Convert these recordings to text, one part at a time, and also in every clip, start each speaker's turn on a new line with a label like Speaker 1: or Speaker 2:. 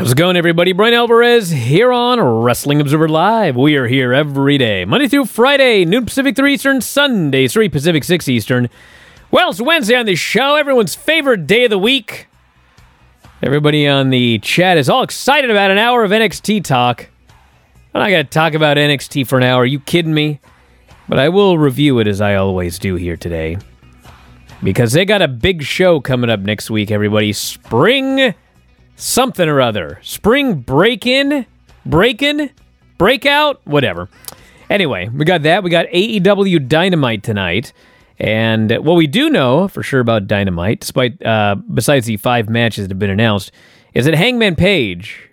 Speaker 1: How's it going, everybody? Bryan Alvarez here on Wrestling Observer Live. We are here every day, Monday through Friday, noon Pacific, 3 Eastern, Sunday, 3 Pacific, 6 Eastern. Well, it's Wednesday on the show, everyone's favorite day of the week. Everybody on the chat is all excited about an hour of NXT talk. I'm not going to talk about NXT for an hour. Are you kidding me? But I will review it as I always do here today. Because they got a big show coming up next week, everybody. Spring something or other. Spring break in, break in, breakout, whatever. Anyway, we got that. We got AEW Dynamite tonight. And what we do know for sure about Dynamite, despite uh, besides the five matches that have been announced, is that Hangman Page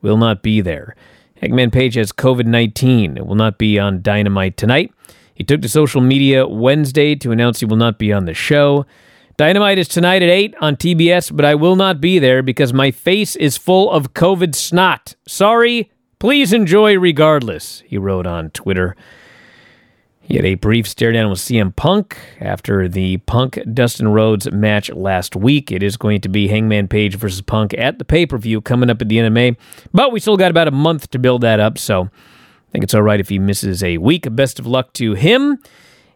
Speaker 1: will not be there. Hangman Page has COVID 19 and will not be on Dynamite tonight. He took to social media Wednesday to announce he will not be on the show. Dynamite is tonight at 8 on TBS, but I will not be there because my face is full of COVID snot. Sorry, please enjoy regardless, he wrote on Twitter. He had a brief stare down with CM Punk after the Punk Dustin Rhodes match last week. It is going to be Hangman Page versus Punk at the pay per view coming up at the NMA, but we still got about a month to build that up, so I think it's all right if he misses a week. Best of luck to him.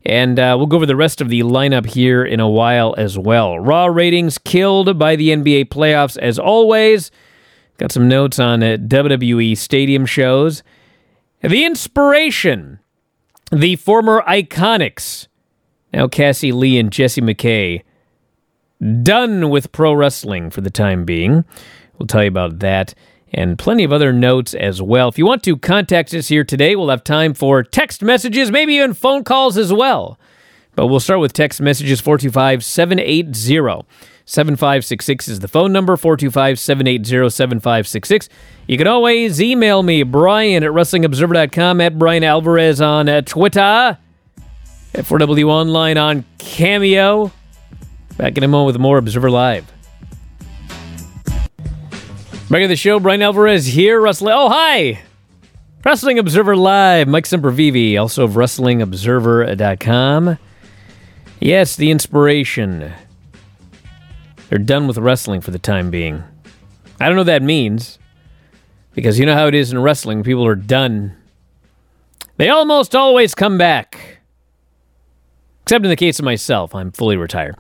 Speaker 1: And uh, we'll go over the rest of the lineup here in a while as well. Raw ratings killed by the NBA playoffs as always. Got some notes on uh, WWE stadium shows. The inspiration, the former Iconics, now Cassie Lee and Jessie McKay, done with pro wrestling for the time being. We'll tell you about that and plenty of other notes as well. If you want to contact us here today, we'll have time for text messages, maybe even phone calls as well. But we'll start with text messages 425 780 7566 is the phone number 425 780 7566. You can always email me, Bryan at WrestlingObserver.com, at Bryan Alvarez on uh, Twitter, at 4W Online on Cameo. Back in a moment with more Observer Live. Back at the show, Bryan Alvarez here, wrestling. Oh, hi! Wrestling Observer Live, Mike Sempervive, also of WrestlingObserver.com. Yes, the inspiration. They're done with wrestling for the time being. I don't know what that means, because you know how it is in wrestling. People are done. They almost always come back. Except in the case of myself, I'm fully retired.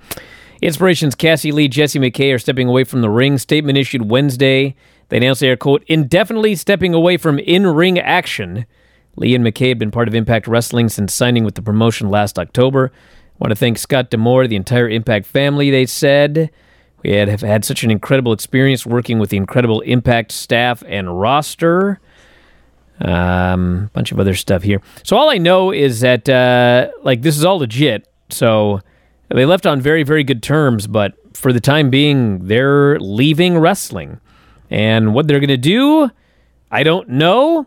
Speaker 1: Inspirations Cassie Lee, Jessie McKay are stepping away from the ring. Statement issued Wednesday. They announced they are, quote, indefinitely stepping away from in ring action. Lee and McKay have been part of Impact Wrestling since signing with the promotion last October. I want to thank Scott D'Amore, the entire Impact family, they said. We had, have had such an incredible experience working with the incredible Impact staff and roster. A um, bunch of other stuff here. So all I know is that, uh, like, this is all legit. So they left on very, very good terms, but for the time being, they're leaving wrestling. And what they're going to do, I don't know.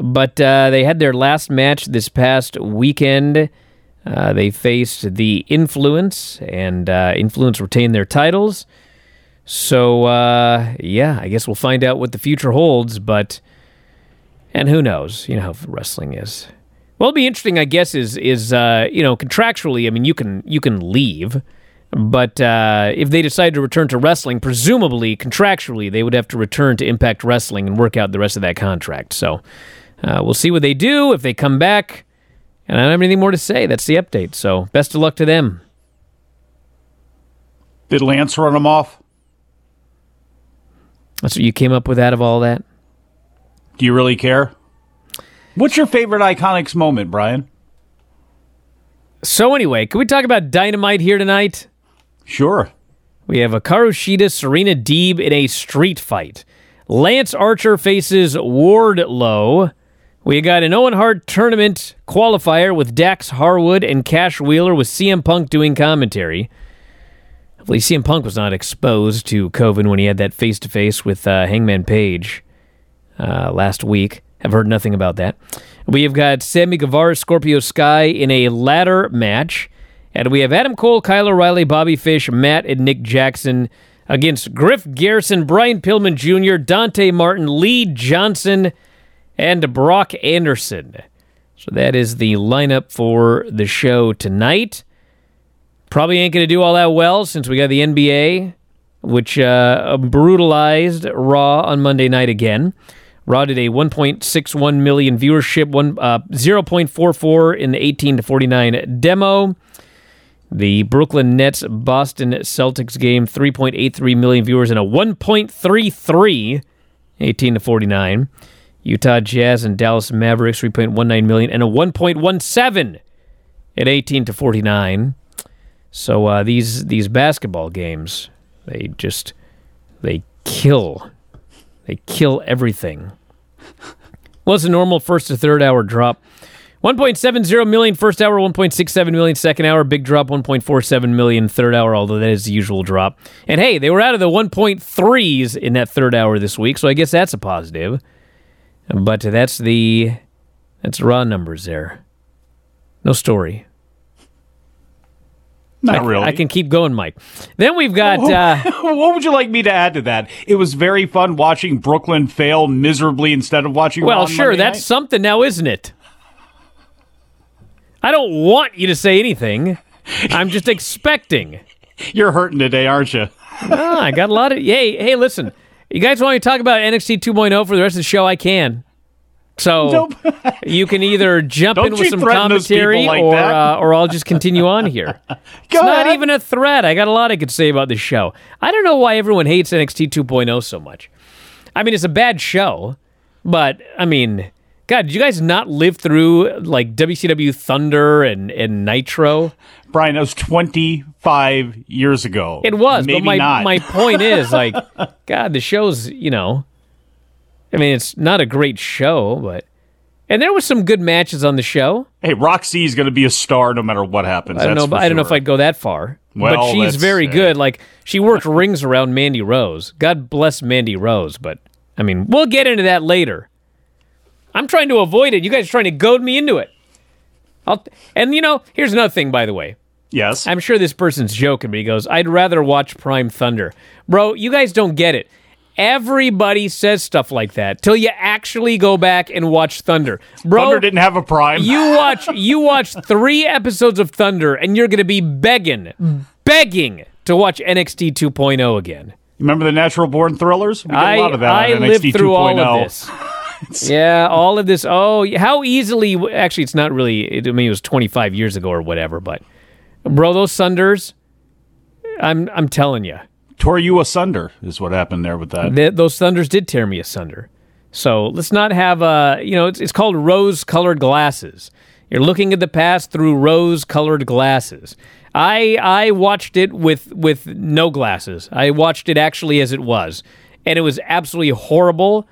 Speaker 1: But uh, they had their last match this past weekend. Uh, they faced the Influence, and uh, Influence retained their titles. So, uh, yeah, I guess we'll find out what the future holds. But, and who knows? You know how wrestling is. Well, it'll be interesting, I guess, is is uh, you know contractually. I mean, you can you can leave, but uh, if they decide to return to wrestling, presumably contractually, they would have to return to Impact Wrestling and work out the rest of that contract. So uh, we'll see what they do if they come back. And I don't have anything more to say. That's the update. So best of luck to them.
Speaker 2: Did Lance run them off?
Speaker 1: That's what you came up with out of all that.
Speaker 2: Do you really care? What's your favorite Iconics moment, Bryan?
Speaker 1: So anyway, can we talk about Dynamite here tonight?
Speaker 2: Sure.
Speaker 1: We have a Shida, Serena Deeb in a street fight. Lance Archer faces Wardlow. We got an Owen Hart tournament qualifier with Dax Harwood and Cash Wheeler with CM Punk doing commentary. Hopefully, CM Punk was not exposed to COVID when he had that face to face with uh, Hangman Page uh, last week. Have heard nothing about that. We have got Sammy Guevara, Scorpio Sky in a ladder match. And we have Adam Cole, Kyle O'Reilly, Bobby Fish, Matt, and Nick Jackson against Griff Garrison, Brian Pillman Jr., Dante Martin, Lee Johnson, and Brock Anderson. So that is the lineup for the show tonight. Probably ain't going to do all that well since we got the NBA which uh, brutalized Raw on Monday night again. Did a 1.61 million viewership, one uh, 0.44 in the 18 to 49 demo. The Brooklyn Nets Boston Celtics game, 3.83 million viewers and a 1.33 18 to 49. Utah Jazz and Dallas Mavericks, 3.19 million and a 1.17 at 18 to 49. So uh, these these basketball games, they just they kill, they kill everything. Was a normal first to third hour drop. 1.70 million first hour, 1.67 million second hour, big drop 1.47 million third hour, although that is the usual drop. And hey, they were out of the 1.3s in that third hour this week, so I guess that's a positive. But that's the that's raw numbers there. No story.
Speaker 2: Not
Speaker 1: I,
Speaker 2: really.
Speaker 1: I can keep going, Mike. Then we've got. Uh,
Speaker 2: what would you like me to add to that? It was very fun watching Brooklyn fail miserably instead of watching.
Speaker 1: well, sure,
Speaker 2: Monday
Speaker 1: that's
Speaker 2: night.
Speaker 1: something now, isn't it? I don't want you to say anything. I'm just expecting.
Speaker 2: You're hurting today, aren't you?
Speaker 1: Ah, I got a lot of. Hey, hey, listen. You guys want me to talk about NXT 2.0 for the rest of the show? I can. So
Speaker 2: Nope.
Speaker 1: you can either jump
Speaker 2: Don't
Speaker 1: in with some
Speaker 2: threaten those people
Speaker 1: commentary,
Speaker 2: like
Speaker 1: or uh, or I'll just continue on here. It's not even a threat. I got a lot I could say about this show. I don't know why everyone hates NXT 2.0 so much. I mean, it's a bad show, but I mean, God, did you guys not live through like WCW Thunder and, and Nitro?
Speaker 2: Bryan, that was 25 years ago.
Speaker 1: It was,
Speaker 2: Maybe
Speaker 1: but my
Speaker 2: not.
Speaker 1: my point is like, God, the show's you know, I mean, it's not a great show, but and there was some good matches on the show.
Speaker 2: hey, Roxy is going to be a star no matter what happens.
Speaker 1: I don't know, but I don't know if. I'd go that far.
Speaker 2: Well,
Speaker 1: but she's very
Speaker 2: say.
Speaker 1: good. Like she worked rings around Mandy Rose. God bless Mandy Rose, but I mean, we'll get into that later. I'm trying to avoid it. You guys are trying to goad me into it. I'll, and you know, here's another thing, by the way.
Speaker 2: Yes.
Speaker 1: I'm sure this person's joking, but he goes, I'd rather watch Prime Thunder. Bro, you guys don't get it. Everybody says stuff like that till you actually go back and watch Thunder. Bro,
Speaker 2: Thunder didn't have a prime.
Speaker 1: you watch you watch three episodes of Thunder and you're gonna be begging, begging to watch NXT 2.0 again.
Speaker 2: Remember the Natural Born Thrillers? We did
Speaker 1: I
Speaker 2: a lot of that
Speaker 1: I
Speaker 2: on
Speaker 1: lived
Speaker 2: NXT
Speaker 1: through all of oh. this. yeah, all of this. Oh, how easily? Actually, it's not really. It, I mean, it was 25 years ago or whatever. But, bro, those Thunders. I'm I'm telling you,
Speaker 2: Tore you asunder is what happened there with that.
Speaker 1: th- those Thunders did tear me asunder. So let's not have uh, you know, it's, it's called rose-colored glasses. You're looking at the past through rose-colored glasses. I I watched it with with no glasses. I watched it actually as it was, and it was absolutely horrible.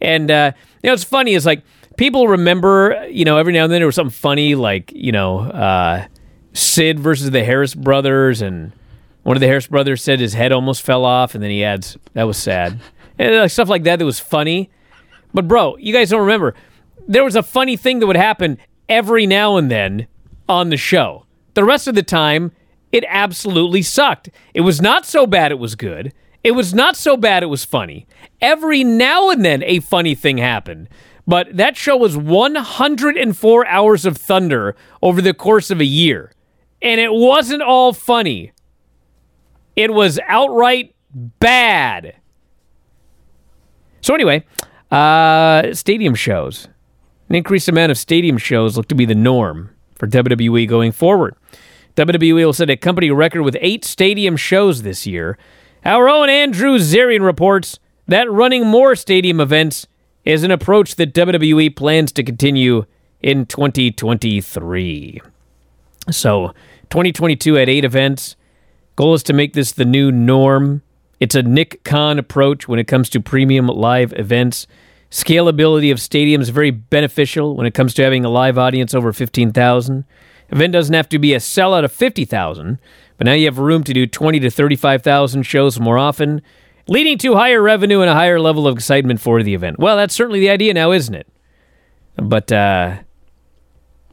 Speaker 1: And uh, you know, it's funny. It's like people remember, you know, every now and then there was something funny, like you know, uh, Sid versus the Harris brothers, and one of the Harris brothers said his head almost fell off, and then he adds, "That was sad," and like, stuff like that that was funny. But bro, you guys don't remember. There was a funny thing that would happen every now and then on the show. The rest of the time, it absolutely sucked. It was not so bad it was good. It was not so bad it was funny. Every now and then a funny thing happened. But that show was 104 hours of thunder over the course of a year. And it wasn't all funny. It was outright bad. So anyway, uh, stadium shows. An increased amount of stadium shows look to be the norm for WWE going forward. WWE will set a company record with eight stadium shows this year. Our own Andrew Zarian reports that running more stadium events is an approach that WWE plans to continue in 2023. So, 2022 had eight events. Goal is to make this the new norm. It's a Nick Khan approach when it comes to premium live events. Scalability of stadiums very beneficial when it comes to having a live audience over 15,000. Event doesn't have to be a sellout of 50,000, but now you have room to do 20 to 35,000 shows more often, leading to higher revenue and a higher level of excitement for the event. Well, that's certainly the idea now, isn't it? But uh,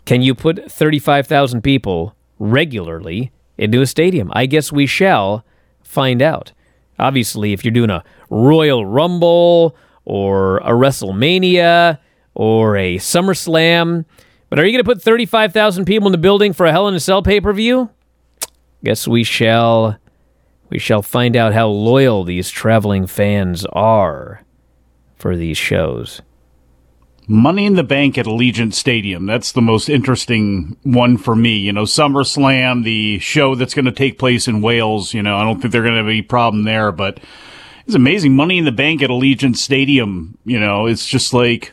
Speaker 1: can you put 35,000 people regularly into a stadium? I guess we shall find out. Obviously, if you're doing a Royal Rumble or a WrestleMania or a SummerSlam, but are you going to put 35,000 people in the building for a Hell in a Cell pay per view? Guess we shall We shall find out how loyal these traveling fans are for these shows.
Speaker 2: Money in the Bank at Allegiant Stadium. That's the most interesting one for me. You know, SummerSlam, the show that's going to take place in Wales. You know, I don't think they're going to have any problem there, but it's amazing. Money in the Bank at Allegiant Stadium. You know, it's just like,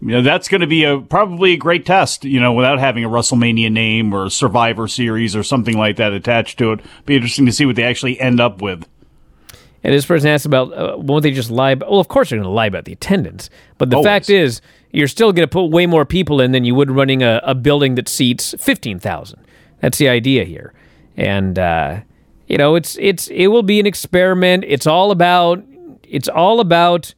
Speaker 2: you know, that's going to be a probably a great test. You know, without having a WrestleMania name or Survivor Series or something like that attached to it. Be interesting to see what they actually end up with.
Speaker 1: And this person asked about uh, won't they just lie? About, well, of course they're going to lie about the attendance. But the
Speaker 2: Always.
Speaker 1: fact is, you're still going to put way more people in than you would running a, a building that seats fifteen thousand. That's the idea here. And uh, you know, it's it's it will be an experiment. It's all about it's all about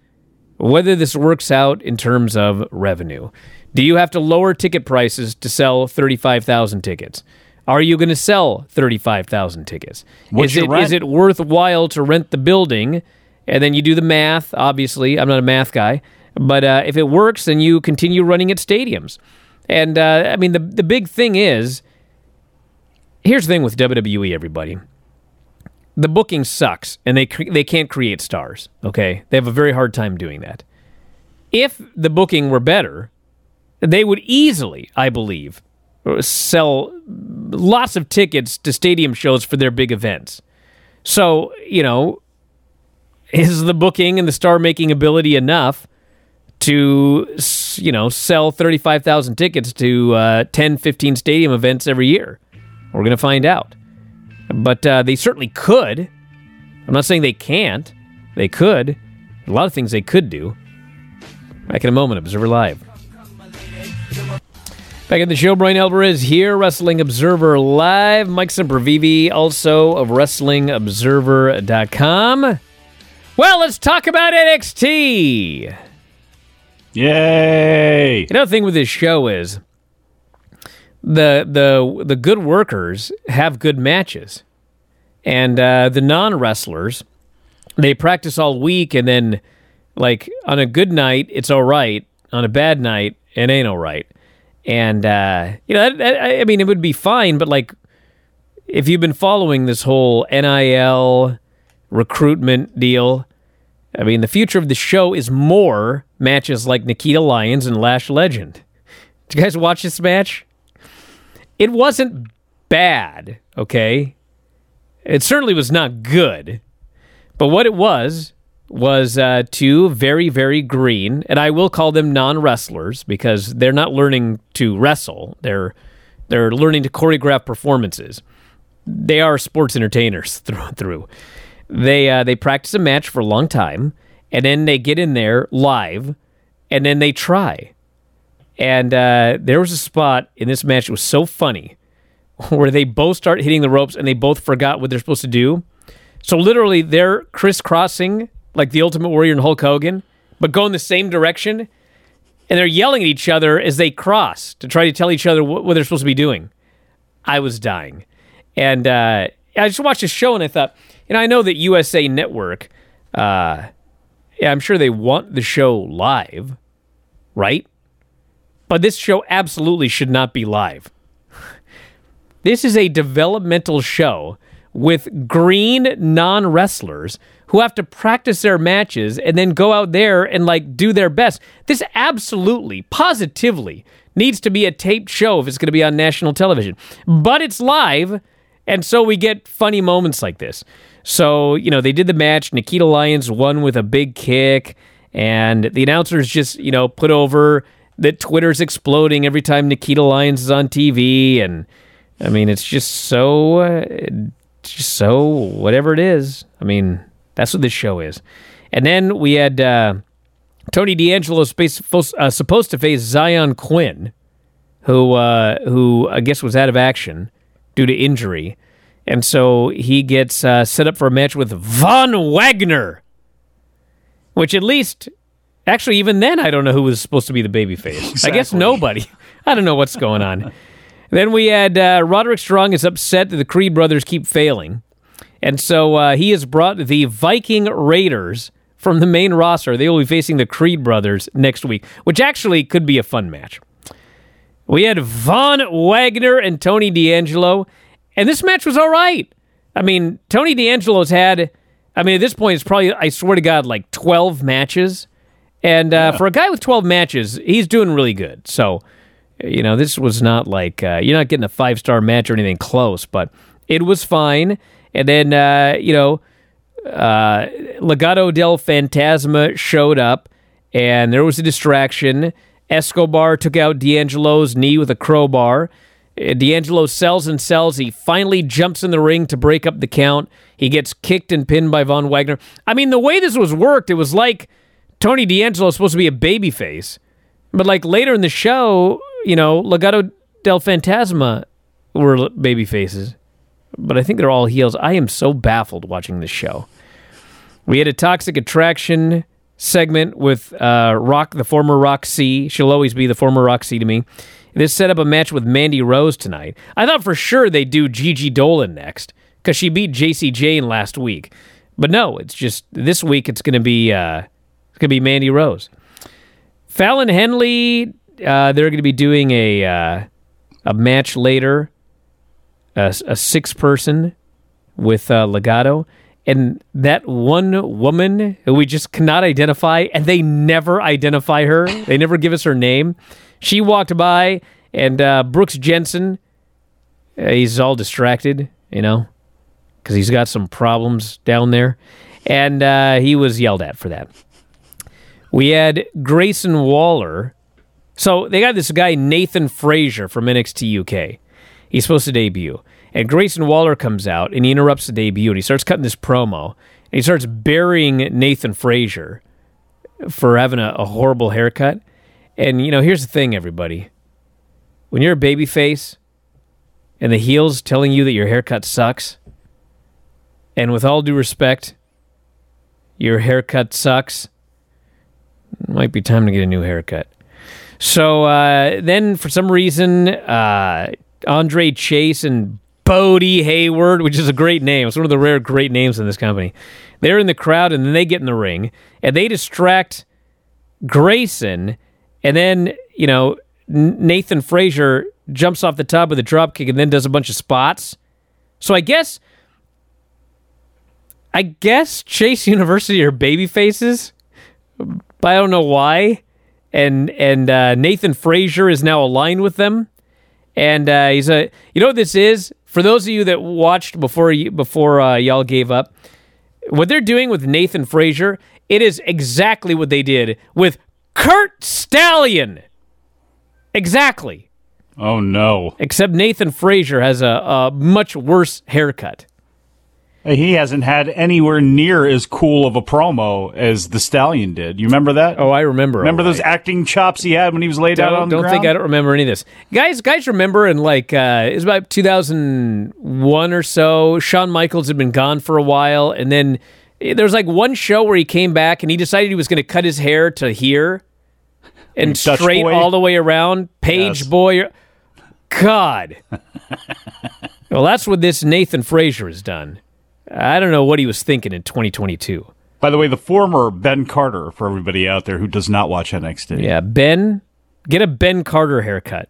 Speaker 1: whether this works out in terms of revenue. Do you have to lower ticket prices to sell thirty five thousand tickets? Are you going to sell 35,000 tickets?
Speaker 2: What's
Speaker 1: is it is it worthwhile to rent the building? And then you do the math. Obviously, I'm not a math guy, but uh, if it works, then you continue running at stadiums. And uh, I mean, the the big thing is, here's the thing with WWE. Everybody, the booking sucks, and they cre- they can't create stars. Okay, they have a very hard time doing that. If the booking were better, they would easily, I believe, sell lots of tickets to stadium shows for their big events. So, you know, is the booking and the star making ability enough to, you know, sell 35,000 tickets to uh, 10, 15 stadium events every year? We're going to find out. But uh, they certainly could. I'm not saying they can't. They could. A lot of things they could do. Back in a moment, Observer Live. Back at the show, Bryan Alvarez here, Wrestling Observer Live. Mike Sempervive, also of WrestlingObserver.com. Well, let's talk about NXT.
Speaker 2: Yay!
Speaker 1: Another thing with this show is the the the good workers have good matches, and uh, the non wrestlers they practice all week, and then like on a good night it's all right, on a bad night it ain't all right, and uh, you know that, that, I I mean it would be fine, but like if you've been following this whole NIL recruitment deal. I mean, the future of the show is more matches like Nikita Lyons and Lash Legend. Did you guys watch this match? It wasn't bad, okay? It certainly was not good. But what it was was uh, two very, very green, and I will call them non-wrestlers because they're not learning to wrestle. They're they're learning to choreograph performances. They are sports entertainers through and through. They uh, they practice a match for a long time, and then they get in there live, and then they try. And uh, there was a spot in this match that was so funny where they both start hitting the ropes and they both forgot what they're supposed to do. So literally, they're crisscrossing like the Ultimate Warrior and Hulk Hogan, but go in the same direction, and they're yelling at each other as they cross to try to tell each other what, what they're supposed to be doing. I was dying, and uh, I just watched the show and I thought, you know, I know that USA Network, uh, yeah, I'm sure they want the show live, right? But this show absolutely should not be live. This is a developmental show with green non wrestlers who have to practice their matches and then go out there and like do their best. This absolutely, positively needs to be a taped show if it's going to be on national television. But it's live, and so we get funny moments like this. So, you know, they did the match. Nikita Lyons won with a big kick, and the announcers just, you know, put over that Twitter's exploding every time Nikita Lyons is on TV. And I mean, it's just so, uh, just so whatever it is. I mean, that's what this show is. And then we had uh, Tony D'Angelo uh, supposed to face Zion Quinn, who uh, who I guess was out of action due to injury, and so he gets uh, set up for a match with Von Wagner, which at least, actually, even then, I don't know who was supposed to be the babyface. I guess nobody. I don't know what's going on. then we had uh, Roderick Strong is upset that the Creed brothers keep failing. And so uh, he has brought the Viking Raiders from the main roster. They will be facing the Creed brothers next week, which actually could be a fun match. We had Von Wagner and Tony D'Angelo, and this match was all right. I mean, Tony D'Angelo's had, I mean, at this point, it's probably, I swear to God, like 12 matches. And uh, for a guy with 12 matches, he's doing really good. So, you know, this was not like, uh, you're not getting a five star match or anything close, but it was fine. And then, uh, you know, uh, Legado del Fantasma showed up, and there was a distraction. Escobar took out D'Angelo's knee with a crowbar. Uh, D'Angelo sells and sells. He finally jumps in the ring to break up the count. He gets kicked and pinned by Von Wagner. I mean, the way this was worked, it was like Tony D'Angelo was supposed to be a babyface. But like later in the show, you know, Legado del Fantasma were baby faces. But I think they're all heels. I am so baffled watching this show. We had a toxic attraction segment with uh, Rock, the former Roxy. She'll always be the former Roxy to me. This set up a match with Mandy Rose tonight. I thought for sure they'd do Gigi Dolan next because she beat Jacy Jayne last week. But no, it's just this week it's going to be uh, it's going to be Mandy Rose. Fallon Henley, uh, they're going to be doing a uh, a match later, a, a six person with uh, Legado and that one woman who we just cannot identify, and they never identify her. They never give us her name. She walked by, and uh, Brooks Jensen, uh, he's all distracted, you know, because he's got some problems down there, and uh, he was yelled at for that. We had Grayson Waller. So they got this guy Nathan Frazer from NXT UK. He's supposed to debut. And Grayson Waller comes out and he interrupts the debut and he starts cutting this promo and he starts burying Nathan Frazer for having a, a horrible haircut. And you know, here's the thing, everybody. When you're a baby face and the heel's telling you that your haircut sucks, and with all due respect, your haircut sucks, it might be time to get a new haircut. So uh, then, for some reason, uh, Andre Chase and Bodie Hayward, which is a great name. It's one of the rare great names in this company. They're in the crowd and then they get in the ring and they distract Grayson. And then, you know, Nathan Frazer jumps off the top with a drop kick and then does a bunch of spots. So I guess, I guess Chase University are baby faces, but I don't know why. And and uh, Nathan Frazer is now aligned with them, and uh, he's a. You know what this is? For those of you that watched before before uh, y'all gave up, what they're doing with Nathan Frazer, it is exactly what they did with Curt Stallion. Exactly.
Speaker 2: Oh no!
Speaker 1: Except Nathan Frazer has a, a much worse haircut.
Speaker 2: He hasn't had anywhere near as cool of a promo as the Stallion did. You remember that?
Speaker 1: Oh, I remember.
Speaker 2: Remember those acting chops he had when he was laid
Speaker 1: don't,
Speaker 2: out on the
Speaker 1: don't
Speaker 2: ground?
Speaker 1: think I don't remember any of this, guys. Guys, remember in like uh, it was about 2001 or so. Shawn Michaels had been gone for a while, and then there was like one show where he came back and he decided he was going to cut his hair to here and
Speaker 2: Dutch
Speaker 1: straight
Speaker 2: boy?
Speaker 1: all the way around. Page
Speaker 2: Yes.
Speaker 1: boy, God. well, that's what this Nathan Frazer has done. I don't know what he was thinking in 2022.
Speaker 2: By the way, the former Ben Carter, for everybody out there who does not watch NXT.
Speaker 1: Yeah, Ben, get a Ben Carter haircut,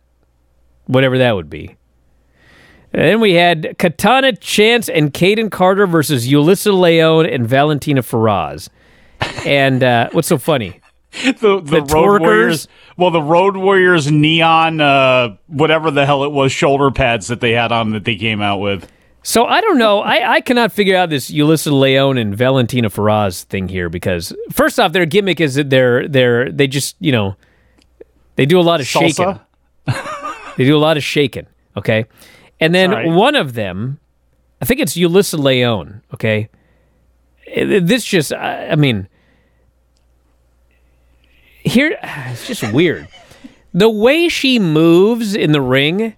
Speaker 1: whatever that would be. And then we had Katana Chance and Kayden Carter versus Yulisa Leon and Valentina Feroz. And uh, what's so funny?
Speaker 2: the, the,
Speaker 1: The
Speaker 2: Road
Speaker 1: twerkers?
Speaker 2: Warriors. Well, the Road Warriors neon, uh, whatever the hell it was, shoulder pads that they had on that they came out with.
Speaker 1: So I don't know. I, I cannot figure out this Yulisa Leon and Valentina Feroz thing here because first off, their gimmick is that they're they're they just you know they do a lot of shaking. They do a lot of shaking. Okay, and then
Speaker 2: Sorry.
Speaker 1: one of them, I think it's Yulisa Leon. Okay, Eh, this just I, I mean here it's just weird. The way she moves in the ring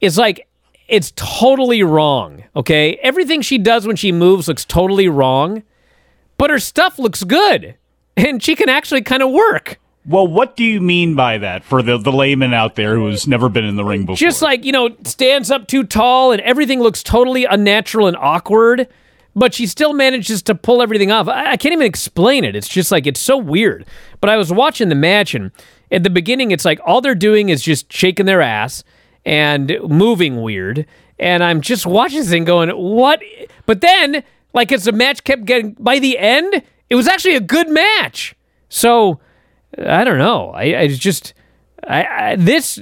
Speaker 1: is like it's totally wrong. Okay, everything she does when she moves looks totally wrong, but her stuff looks good, and she can actually kind of work.
Speaker 2: Well, what do you mean by that for the, the layman out there who's never been in the ring before?
Speaker 1: Just like you know, stands up too tall, and everything looks totally unnatural and awkward. But she still manages to pull everything off. I, I can't even explain it. It's just like it's so weird. But I was watching the match, and at the beginning, it's like all they're doing is just shaking their ass and moving weird. and I'm just watching this thing going, what? But then, like, as the match kept getting, by the end, it was actually a good match. So, I don't know. I, I just, I, I, this,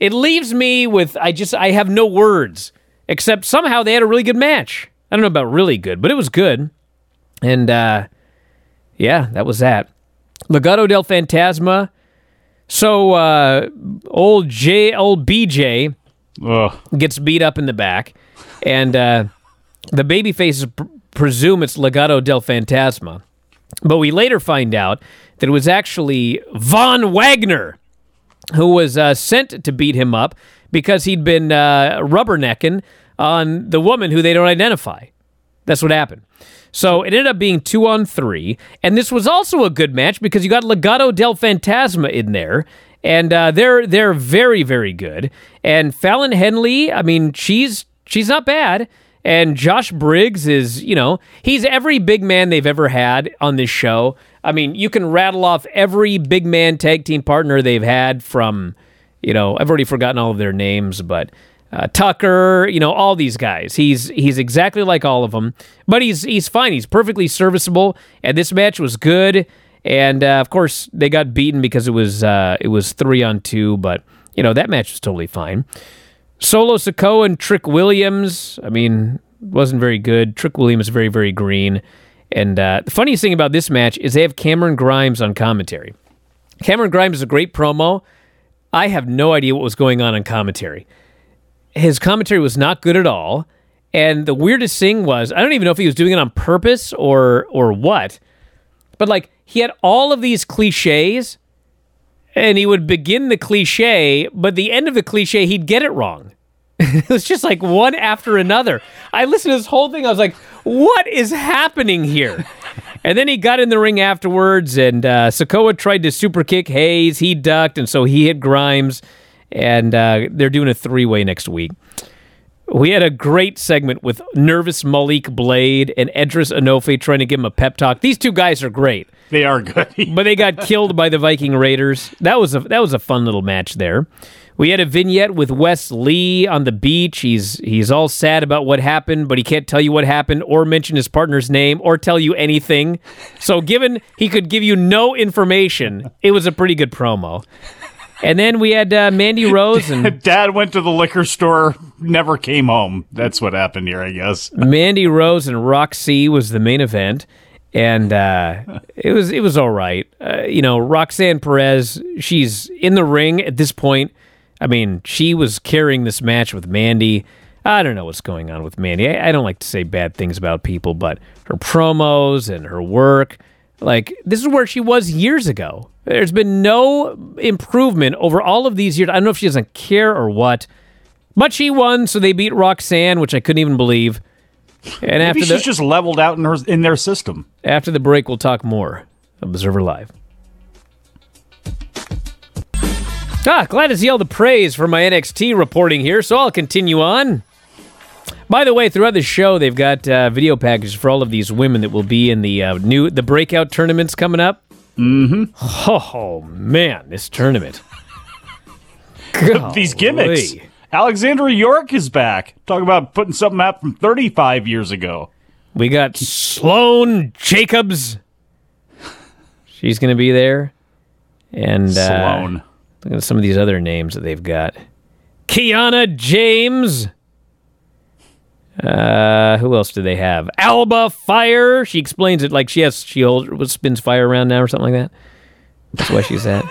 Speaker 1: it leaves me with, I just, I have no words, except somehow they had a really good match. I don't know about really good, but it was good. And, uh, yeah, that was that. Legado del Fantasma. So, uh, old J, old BJ
Speaker 2: Ugh.
Speaker 1: gets beat up in the back, and uh, the baby faces pr- presume it's Legado del Fantasma. But we later find out that it was actually Von Wagner who was uh, sent to beat him up because he'd been uh, rubbernecking on the woman who they don't identify. That's what happened. So it ended up being two on three, and this was also a good match because you got Legado del Fantasma in there, and uh, they're they're very very good. And Fallon Henley, I mean, she's she's not bad. And Josh Briggs is, you know, he's every big man they've ever had on this show. I mean, you can rattle off every big man tag team partner they've had from, you know, I've already forgotten all of their names, but uh, Tucker, you know, all these guys. He's he's exactly like all of them, but he's he's fine. He's perfectly serviceable, and this match was good. And uh, of course, they got beaten because it was uh, it was three on two, but you know that match was totally fine. Solo Sikoa and Trick Williams. I mean, wasn't very good. Trick Williams is very very green. And uh, the funniest thing about this match is they have Cameron Grimes on commentary. Cameron Grimes is a great promo. I have no idea what was going on in commentary. His commentary was not good at all. And the weirdest thing was, I don't even know if he was doing it on purpose or or what. But like he had all of these cliches and he would begin the cliche, but the end of the cliche he'd get it wrong. it was just like one after another. I listened to this whole thing. I was like, what is happening here? and then he got in the ring afterwards, and uh, Sikoa tried to super kick Hayes. He ducked, and so he hit Grimes. And uh, they're doing a three way next week. We had a great segment with nervous Malik Blade and Edris Enofe trying to give him a pep talk. These two guys are great,
Speaker 2: They are good.
Speaker 1: but they got killed by the Viking Raiders. That was a that was a fun little match there. We had a vignette with Wes Lee on the beach. He's he's all sad about what happened, but he can't tell you what happened or mention his partner's name or tell you anything. So given he could give you no information, it was a pretty good promo. And then we had uh, Mandy Rose and
Speaker 2: Dad went to the liquor store, never came home. That's what happened here, I guess.
Speaker 1: Mandy Rose and Roxy was the main event, and uh, it was it was all right. Uh, you know, Roxanne Perez, she's in the ring at this point. I mean, she was carrying this match with Mandy. I don't know what's going on with Mandy. I, I don't like to say bad things about people, but her promos and her work, like this is where she was years ago. There's been no improvement over all of these years. I don't know if she doesn't care or what. But she won, so they beat Roxanne, which I couldn't even believe. And
Speaker 2: Maybe
Speaker 1: after
Speaker 2: she's
Speaker 1: the
Speaker 2: just leveled out in her in their system.
Speaker 1: after the break, we'll talk more. Observer Live. Ah, glad to see all the praise for my NXT reporting here, so I'll continue on. By the way, throughout the show, they've got uh, video packages for all of these women that will be in the uh, new the breakout tournaments coming up. Mm-hmm. Oh man, this tournament.
Speaker 2: These gimmicks. Alexandra York is back. Talk about putting something out from 35 years ago.
Speaker 1: We got Sloane Jacobs. She's going to be there. And uh,
Speaker 2: Sloan.
Speaker 1: look at some of these other names that they've got. Kiana James. Uh, who else do they have? Alba Fyre. She explains it like she has she holds, spins fire around now or something like that. That's why she's that.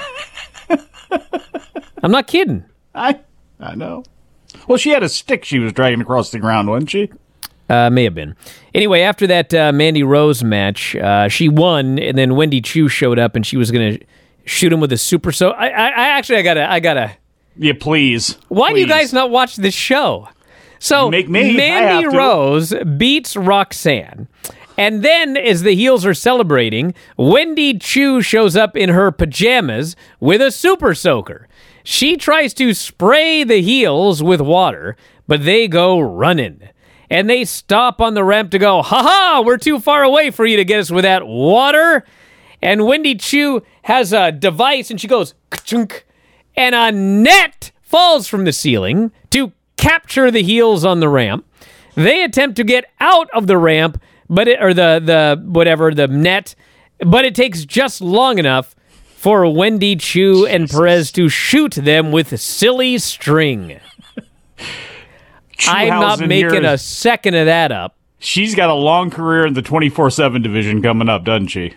Speaker 1: I'm not kidding.
Speaker 2: I I know. Well, she had a stick she was dragging across the ground, wasn't she?
Speaker 1: Uh, may have been. Anyway, after that uh, Mandy Rose match, uh, she won, and then Wendy Choo showed up, and she was gonna shoot him with a super. So I, I, I actually, I gotta, I gotta.
Speaker 2: Yeah, please.
Speaker 1: Why do you guys not watch this show? So. Mandy. Rose beats Roxanne. And then, as the heels are celebrating, Wendy Choo shows up in her pajamas with a super soaker. She tries to spray the heels with water, but they go running. And they stop on the ramp to go, ha ha, we're too far away for you to get us with that water. And Wendy Choo has a device and she goes, and a net falls from the ceiling to capture the heels on the ramp. They attempt to get out of the ramp, but it, or the the whatever the net, but it takes just long enough for Wendy Choo and Perez to shoot them with silly string. I'm not making a second of that up.
Speaker 2: She's got a long career in the 24 7 division coming up, doesn't she?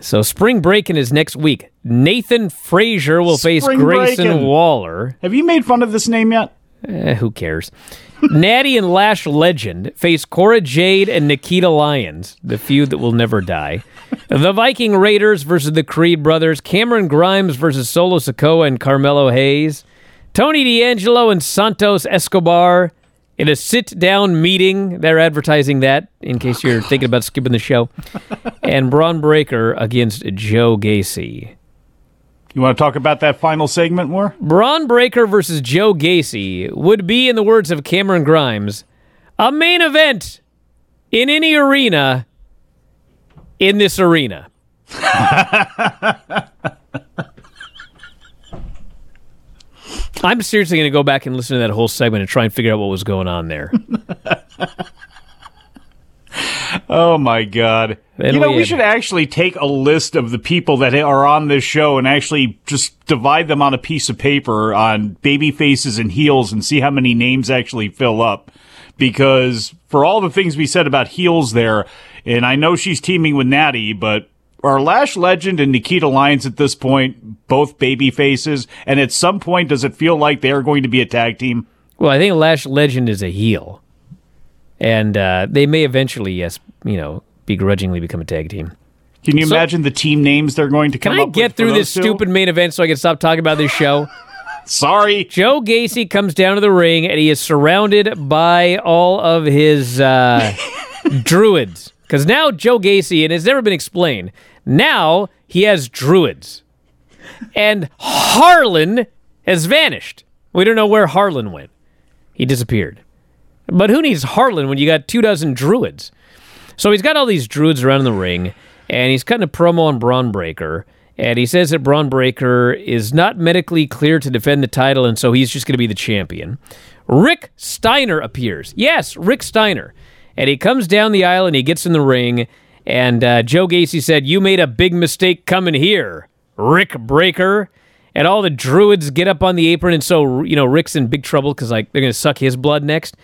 Speaker 1: So spring breaking is next week. Nathan Frazer will face
Speaker 2: Spring
Speaker 1: Grayson
Speaker 2: Breakin'.
Speaker 1: Waller.
Speaker 2: Have you made fun of this name yet?
Speaker 1: Eh, who cares? Natty and Lash Legend face Cora Jade and Nikita Lyons, the feud that will never die. The Viking Raiders versus the Creed brothers. Cameron Grimes versus Solo Sikoa and Carmelo Hayes. Tony D'Angelo and Santos Escobar in a sit down meeting. They're advertising that in case you're thinking about skipping the show. And Bron Breakker against Joe Gacy.
Speaker 2: You want to talk about that final segment more?
Speaker 1: Bron Breakker versus Joe Gacy would be, in the words of Cameron Grimes, a main event in any arena in this arena. I'm seriously going to go back and listen to that whole segment and try and figure out what was going on there.
Speaker 2: Oh my god. You know,
Speaker 1: we
Speaker 2: we
Speaker 1: had-
Speaker 2: should actually take a list of the people that are on this show and actually just divide them on a piece of paper on baby faces and heels and see how many names actually fill up. Because for all the things we said about heels there, and I know she's teaming with Natty, but are Lash Legend and Nikita Lyons at this point both baby faces? And at some point, does it feel like they are going to be a tag team?
Speaker 1: Well, I think Lash Legend is a heel. And uh, they may eventually, yes, you know, begrudgingly become a tag team.
Speaker 2: Can you
Speaker 1: So-
Speaker 2: imagine the team names they're going to come
Speaker 1: Can I get through this
Speaker 2: two?
Speaker 1: stupid main event so I can stop talking about this show?
Speaker 2: Sorry.
Speaker 1: Joe Gacy comes down to the ring and he is surrounded by all of his uh, druids. Because now Joe Gacy, and it's never been explained, now he has druids. And Harlan has vanished. We don't know where Harlan went. He disappeared. But who needs Harlan when you got two dozen druids? So he's got all these druids around in the ring, and he's cutting a promo on Bron Breakker. And he says that Bron Breakker is not medically clear to defend the title, and so he's just going to be the champion. Rick Steiner appears. Yes, Rick Steiner. And he comes down the aisle and he gets in the ring. And uh, Joe Gacy said, You made a big mistake coming here, Rick Breaker. And all the druids get up on the apron. And so, you know, Rick's in big trouble because, like, they're going to suck his blood next.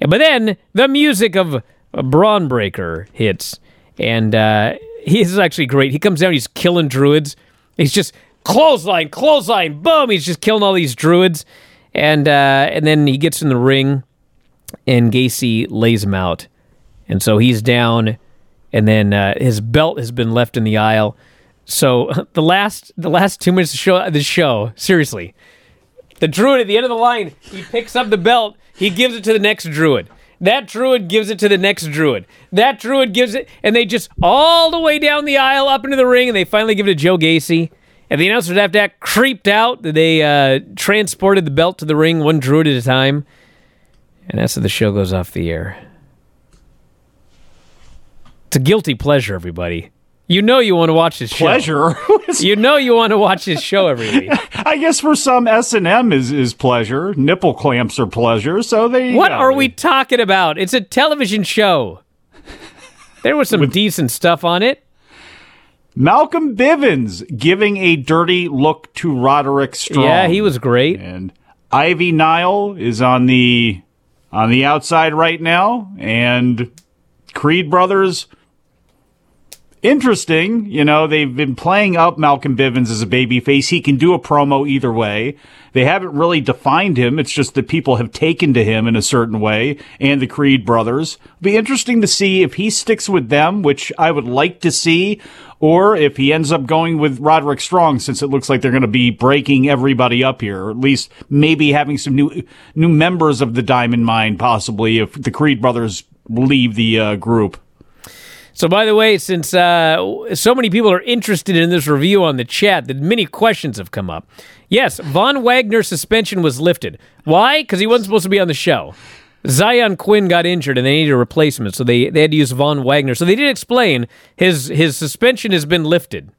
Speaker 1: But then the music of a Bron Breakker hits, and uh, he is actually great. He comes down, he's killing druids. He's just clothesline, clothesline, boom. He's just killing all these druids, and uh, and then he gets in the ring, and Gacy lays him out, and so he's down, and then uh, his belt has been left in the aisle. So the last the last two minutes of show the show seriously the druid at the end of the line, he picks up the belt, he gives it to the next druid. That druid gives it to the next druid. That druid gives it, and they just all the way down the aisle up into the ring, and they finally give it to Joe Gacy. And the announcers after that creeped out that they uh, transported the belt to the ring one druid at a time. And that's how the show goes off the air. It's a guilty pleasure, everybody. You know you want to watch this show.
Speaker 2: Pleasure.
Speaker 1: You know you want to watch this show every week.
Speaker 2: I guess for some S and M is is pleasure. Nipple clamps are pleasure. So they.
Speaker 1: What are we talking about? It's a television show. There was some decent stuff on it.
Speaker 2: Malcolm Bivens giving a dirty look to Roderick Strong.
Speaker 1: Yeah, he was great.
Speaker 2: And Ivy Nile is on the on the outside right now, and Creed Brothers. Interesting, you know, they've been playing up Malcolm Bivens as a babyface. He can do a promo either way. They haven't really defined him. It's just that people have taken to him in a certain way, and the Creed brothers. Be interesting to see if he sticks with them, which I would like to see, or if he ends up going with Roderick Strong, since it looks like they're going to be breaking everybody up here, or at least maybe having some new new members of the Diamond Mine, possibly if the Creed brothers leave the uh, group.
Speaker 1: So, by the way, since uh, so many people are interested in this review on the chat, that many questions have come up. Yes, Von Wagner's suspension was lifted. Why? Because he wasn't supposed to be on the show. Zion Quinn got injured and they needed a replacement, so they, they had to use Von Wagner. So they did explain his his suspension has been lifted,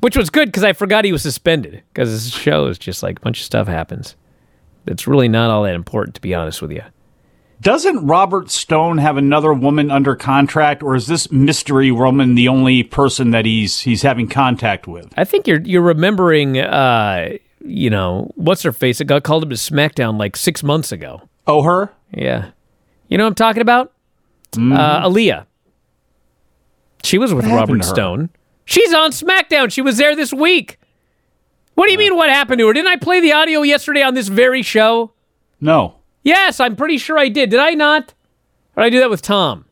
Speaker 1: which was good because I forgot he was suspended because this show is just like a bunch of stuff happens. that's really not all that important, to be honest with you.
Speaker 2: Doesn't Robert Stone have another woman under contract, or is this mystery woman the only person that he's he's having contact with?
Speaker 1: I think you're you're remembering, uh, you know, what's her face? It got called up to SmackDown like six months ago.
Speaker 2: Oh, her?
Speaker 1: Yeah, you know what I'm talking about? Mm-hmm. Uh, Aliyah. She was with Robert Stone. She's on SmackDown. She was there this week. What do you uh, mean? What happened to her? Didn't I play the audio yesterday on this very show?
Speaker 2: No.
Speaker 1: Yes, I'm pretty sure I did. Did I not? Or did I do that with Tom?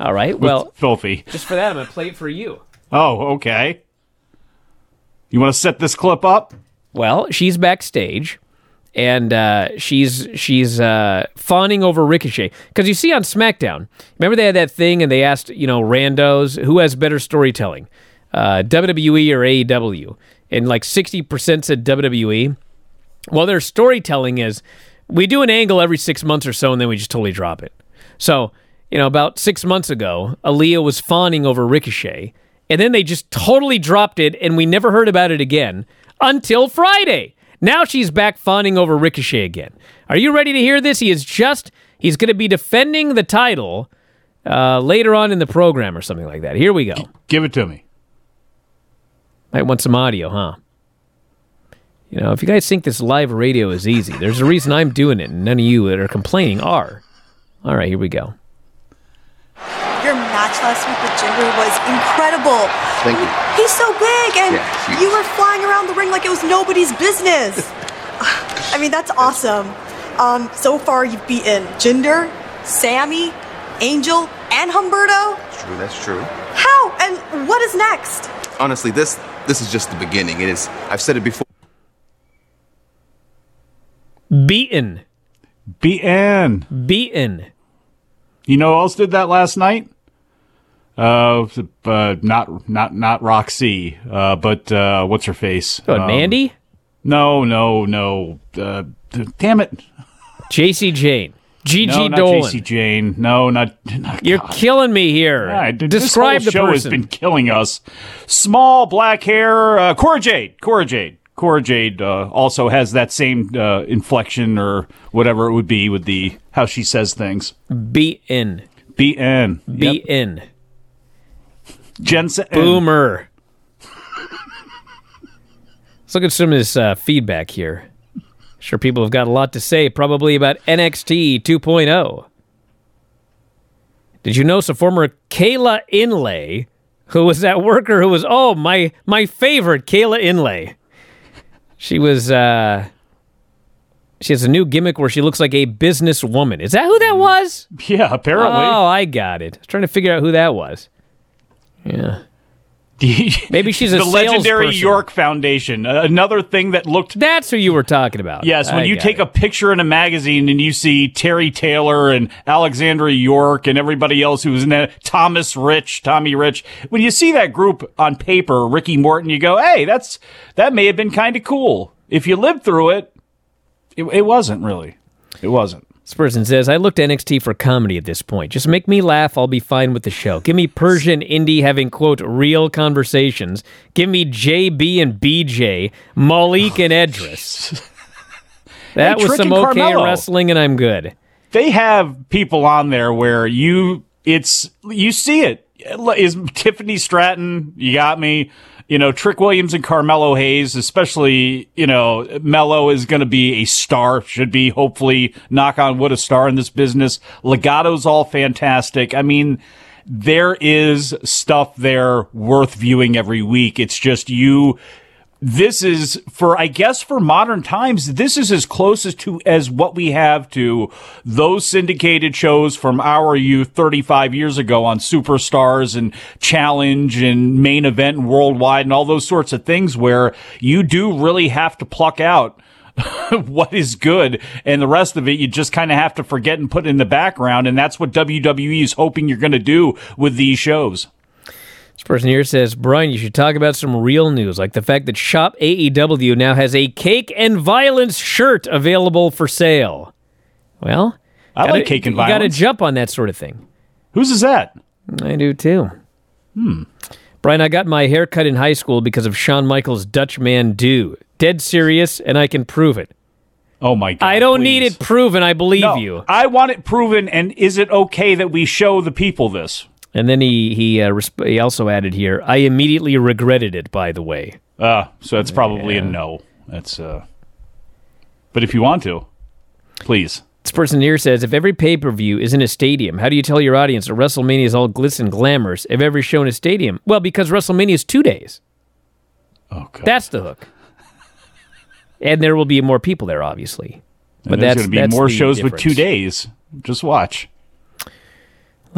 Speaker 1: All right.
Speaker 2: With
Speaker 1: well,
Speaker 2: filthy.
Speaker 1: Just for that, I'm gonna play it for you.
Speaker 2: Oh, okay. You want to set this clip up?
Speaker 1: Well, she's backstage, and uh, she's she's uh, fawning over Ricochet because you see on SmackDown. Remember they had that thing, and they asked you know randos who has better storytelling, uh, WWE or AEW, and like sixty percent said WWE. Well, their storytelling is we do an angle every six months or so, and then we just totally drop it. So, you know, about six months ago, Aliyah was fawning over Ricochet, and then they just totally dropped it, and we never heard about it again until Friday. Now she's back fawning over Ricochet again. Are you ready to hear this? He is just, he's going to be defending the title uh, later on in the program or something like that. Here we go.
Speaker 2: Give it to me.
Speaker 1: Might want some audio, huh? You know, if you guys think this live radio is easy, there's a reason I'm doing it, and none of you that are complaining are. All right, here we go.
Speaker 3: Your match last week with Jinder was incredible.
Speaker 4: Thank you.
Speaker 3: He's so big, and yeah, you were flying around the ring like it was nobody's business. I mean, that's awesome. Um, so far, you've beaten Jinder, Sammy, Angel, and Humberto.
Speaker 4: That's true. That's true.
Speaker 3: How? And what is next?
Speaker 4: Honestly, this this is just the beginning. It is. I've said it before.
Speaker 1: Beaten.
Speaker 2: Beaten.
Speaker 1: Beaten.
Speaker 2: You know who else did that last night? Uh, uh not not not Roxy, uh, but uh, what's her face?
Speaker 1: What, um, Mandy?
Speaker 2: No, no, no. Uh, damn it.
Speaker 1: Jacy Jayne. Gigi
Speaker 2: no, not
Speaker 1: Dolan.
Speaker 2: Jacy Jayne. No, not. not
Speaker 1: You're God. killing me here.
Speaker 2: Yeah,
Speaker 1: Describe
Speaker 2: this
Speaker 1: the
Speaker 2: show
Speaker 1: person.
Speaker 2: has been killing us. Small black hair. Uh, Cora Jade. Cora Jade. Cora Jade uh, also has that same uh, inflection or whatever it would be with the how she says things.
Speaker 1: B in.
Speaker 2: B N.
Speaker 1: B.
Speaker 2: Jensen.
Speaker 1: Boomer. Let's look at some of this uh, feedback here. Sure, people have got a lot to say, probably about NXT 2.0. Did you know some former Kayla Inlay, who was that worker who was, oh, my, my favorite, Kayla Inlay? She was uh she has a new gimmick where she looks like a businesswoman. Is that who that was?
Speaker 2: Yeah, apparently.
Speaker 1: Oh, I got it. I was trying to figure out who that was. Yeah. Maybe she's a
Speaker 2: the legendary
Speaker 1: person.
Speaker 2: York Foundation. Uh, another thing that looked.
Speaker 1: That's who you were talking about.
Speaker 2: Yes, when
Speaker 1: I
Speaker 2: you take
Speaker 1: it.
Speaker 2: a picture in a magazine and you see Terry Taylor and Alexandra York and everybody else who was in that, Thomas Rich, Tommy Rich. When you see that group on paper, Ricky Morton, you go, "Hey, that's that may have been kind of cool." If you lived through it, it, it wasn't really. It wasn't.
Speaker 1: This person says, I looked NXT for comedy at this point. Just make me laugh, I'll be fine with the show. Give me Persian Indi having, quote, real conversations. Give me JB and BJ, Malik and Edris. That was some okay Carmelo. wrestling, and I'm good.
Speaker 2: They have people on there where you, it's, you see it. Is Tiffany Stratton, you got me you know, Trick Williams and Carmelo Hayes, especially, you know, Mello is going to be a star, should be hopefully, knock on wood, a star in this business. Legado del Fantasma. I mean, there is stuff there worth viewing every week. It's just you this is for I guess for modern times this is as close as to as what we have to those syndicated shows from our youth 35 years ago on Superstars and Challenge and Main Event Worldwide and all those sorts of things where you do really have to pluck out what is good and the rest of it you just kind of have to forget and put in the background and that's what WWE is hoping you're going to do with these shows.
Speaker 1: This person here says, Bryan, you should talk about some real news, like the fact that Shop AEW now has a cake and violence shirt available for sale. Well,
Speaker 2: I gotta, like cake and violence.
Speaker 1: You got to jump on that sort of thing.
Speaker 2: Whose is that?
Speaker 1: I do too.
Speaker 2: Hmm.
Speaker 1: Bryan, I got my hair cut in high school because of Shawn Michaels' Dutch Man Do. Dead serious, and I can prove it.
Speaker 2: Oh my god!
Speaker 1: I don't
Speaker 2: please.
Speaker 1: need it proven. I believe
Speaker 2: No,
Speaker 1: you.
Speaker 2: I want it proven. And is it okay that we show the people this?
Speaker 1: And then he he uh, resp- he also added here. I immediately regretted it. By the way,
Speaker 2: Uh, so that's probably a no. That's uh. But if you want to, please.
Speaker 1: this person here says, if every pay per view is in a stadium, how do you tell your audience that WrestleMania is all glitz and glamorous if every show in a stadium? Well, because WrestleMania is two days.
Speaker 2: Oh god.
Speaker 1: That's the hook. and there will be more people there, obviously. But
Speaker 2: And there's
Speaker 1: that's
Speaker 2: going to be more shows with two days. Just watch.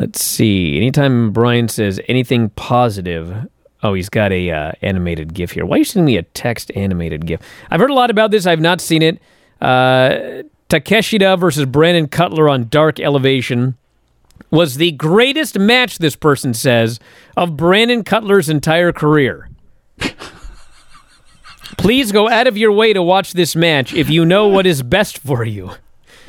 Speaker 1: Let's see. Anytime Bryan says anything positive, oh, he's got a uh, animated GIF here. Why are you sending me a text animated GIF? I've heard a lot about this. I've not seen it. Uh, Takeshita versus Brandon Cutler on Dark Elevation was the greatest match. This person says of Brandon Cutler's entire career. Please go out of your way to watch this match if you know what is best for you.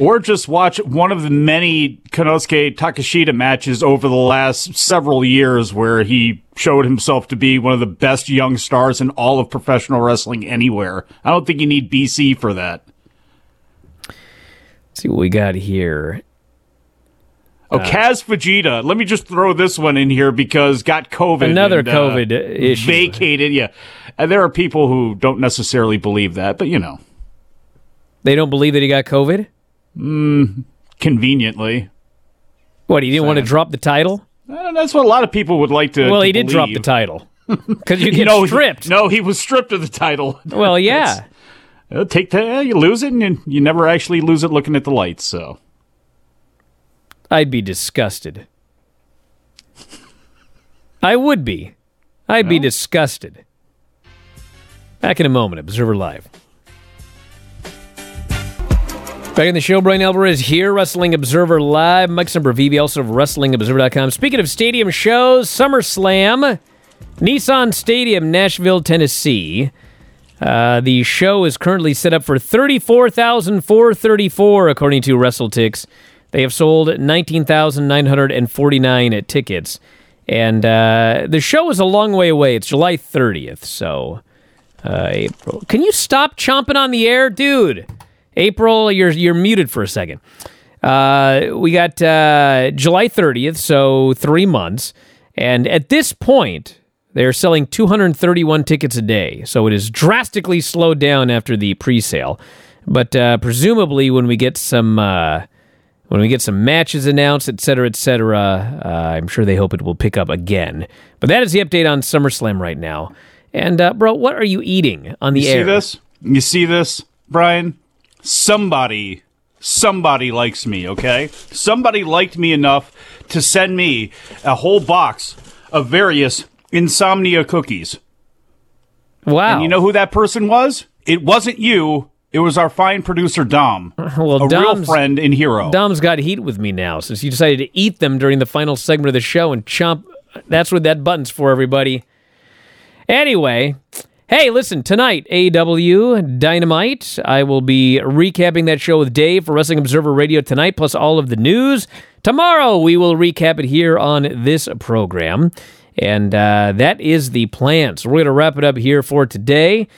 Speaker 2: Or just watch one of the many Konosuke Takeshita matches over the last several years where he showed himself to be one of the best young stars in all of professional wrestling anywhere. I don't think you need BC for that.
Speaker 1: see what we got here.
Speaker 2: Oh, Kaz Fujita. Let me just throw this one in here because got COVID.
Speaker 1: Another
Speaker 2: and, uh,
Speaker 1: COVID issue.
Speaker 2: Vacated, yeah. And there are people who don't necessarily believe that, but you know,
Speaker 1: They don't believe that he got COVID?
Speaker 2: Conveniently.
Speaker 1: What, he didn't want to drop the title?
Speaker 2: That's what a lot of people would like to.
Speaker 1: Well,
Speaker 2: to
Speaker 1: he did drop the title. Because you get
Speaker 2: no, he-
Speaker 1: stripped.
Speaker 2: no, he was stripped of the title.
Speaker 1: well, yeah.
Speaker 2: Uh, take that, you lose it, and you, you never actually lose it looking at the lights. So
Speaker 1: I'd be disgusted. I would be. I'd be disgusted. Back in a moment, Observer Live. Back in the show, Bryan Alvarez here, Wrestling Observer Live. Mike VB, also of WrestlingObserver.com. Speaking of stadium shows, SummerSlam, Nissan Stadium, Nashville, Tennessee. Uh, the show is currently set up for 34,434, according to WrestleTix. They have sold 19,949 tickets. And uh, the show is a long way away. It's July 30th, so uh, April. Can you stop chomping on the air, dude? April, you're you're muted for a second. Uh, we got uh, July 30th, so three months. And at this point, they're selling 231 tickets a day. So it is drastically slowed down after the pre sale. But uh, presumably, when we get some. Uh, when we get some matches announced, et cetera, et cetera, uh, I'm sure they hope it will pick up again. But that is the update on SummerSlam right now. And, uh, bro, what are you eating on the
Speaker 2: you
Speaker 1: air?
Speaker 2: see this? You see this, Bryan? Somebody, somebody likes me. Okay, somebody liked me enough to send me a whole box of various insomnia cookies.
Speaker 1: Wow.
Speaker 2: And you know who that person was? It wasn't you. It was our fine producer Dom,
Speaker 1: well,
Speaker 2: a real friend and hero.
Speaker 1: Dom's got heat with me now since you decided to eat them during the final segment of the show and chomp. That's what that button's for, everybody. Anyway, hey, listen, tonight, AEW Dynamite. I will be recapping that show with Dave for Wrestling Observer Radio tonight, plus all of the news. Tomorrow, we will recap it here on this program. And uh, that is the plan. So we're going to wrap it up here for today.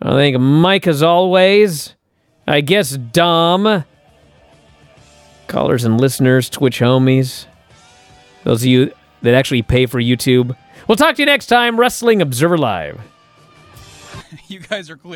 Speaker 1: I think Mike, as always. I guess Dom. Callers and listeners, Twitch homies. Those of you that actually pay for YouTube. We'll talk to you next time, Wrestling Observer Live.
Speaker 5: You guys are clear.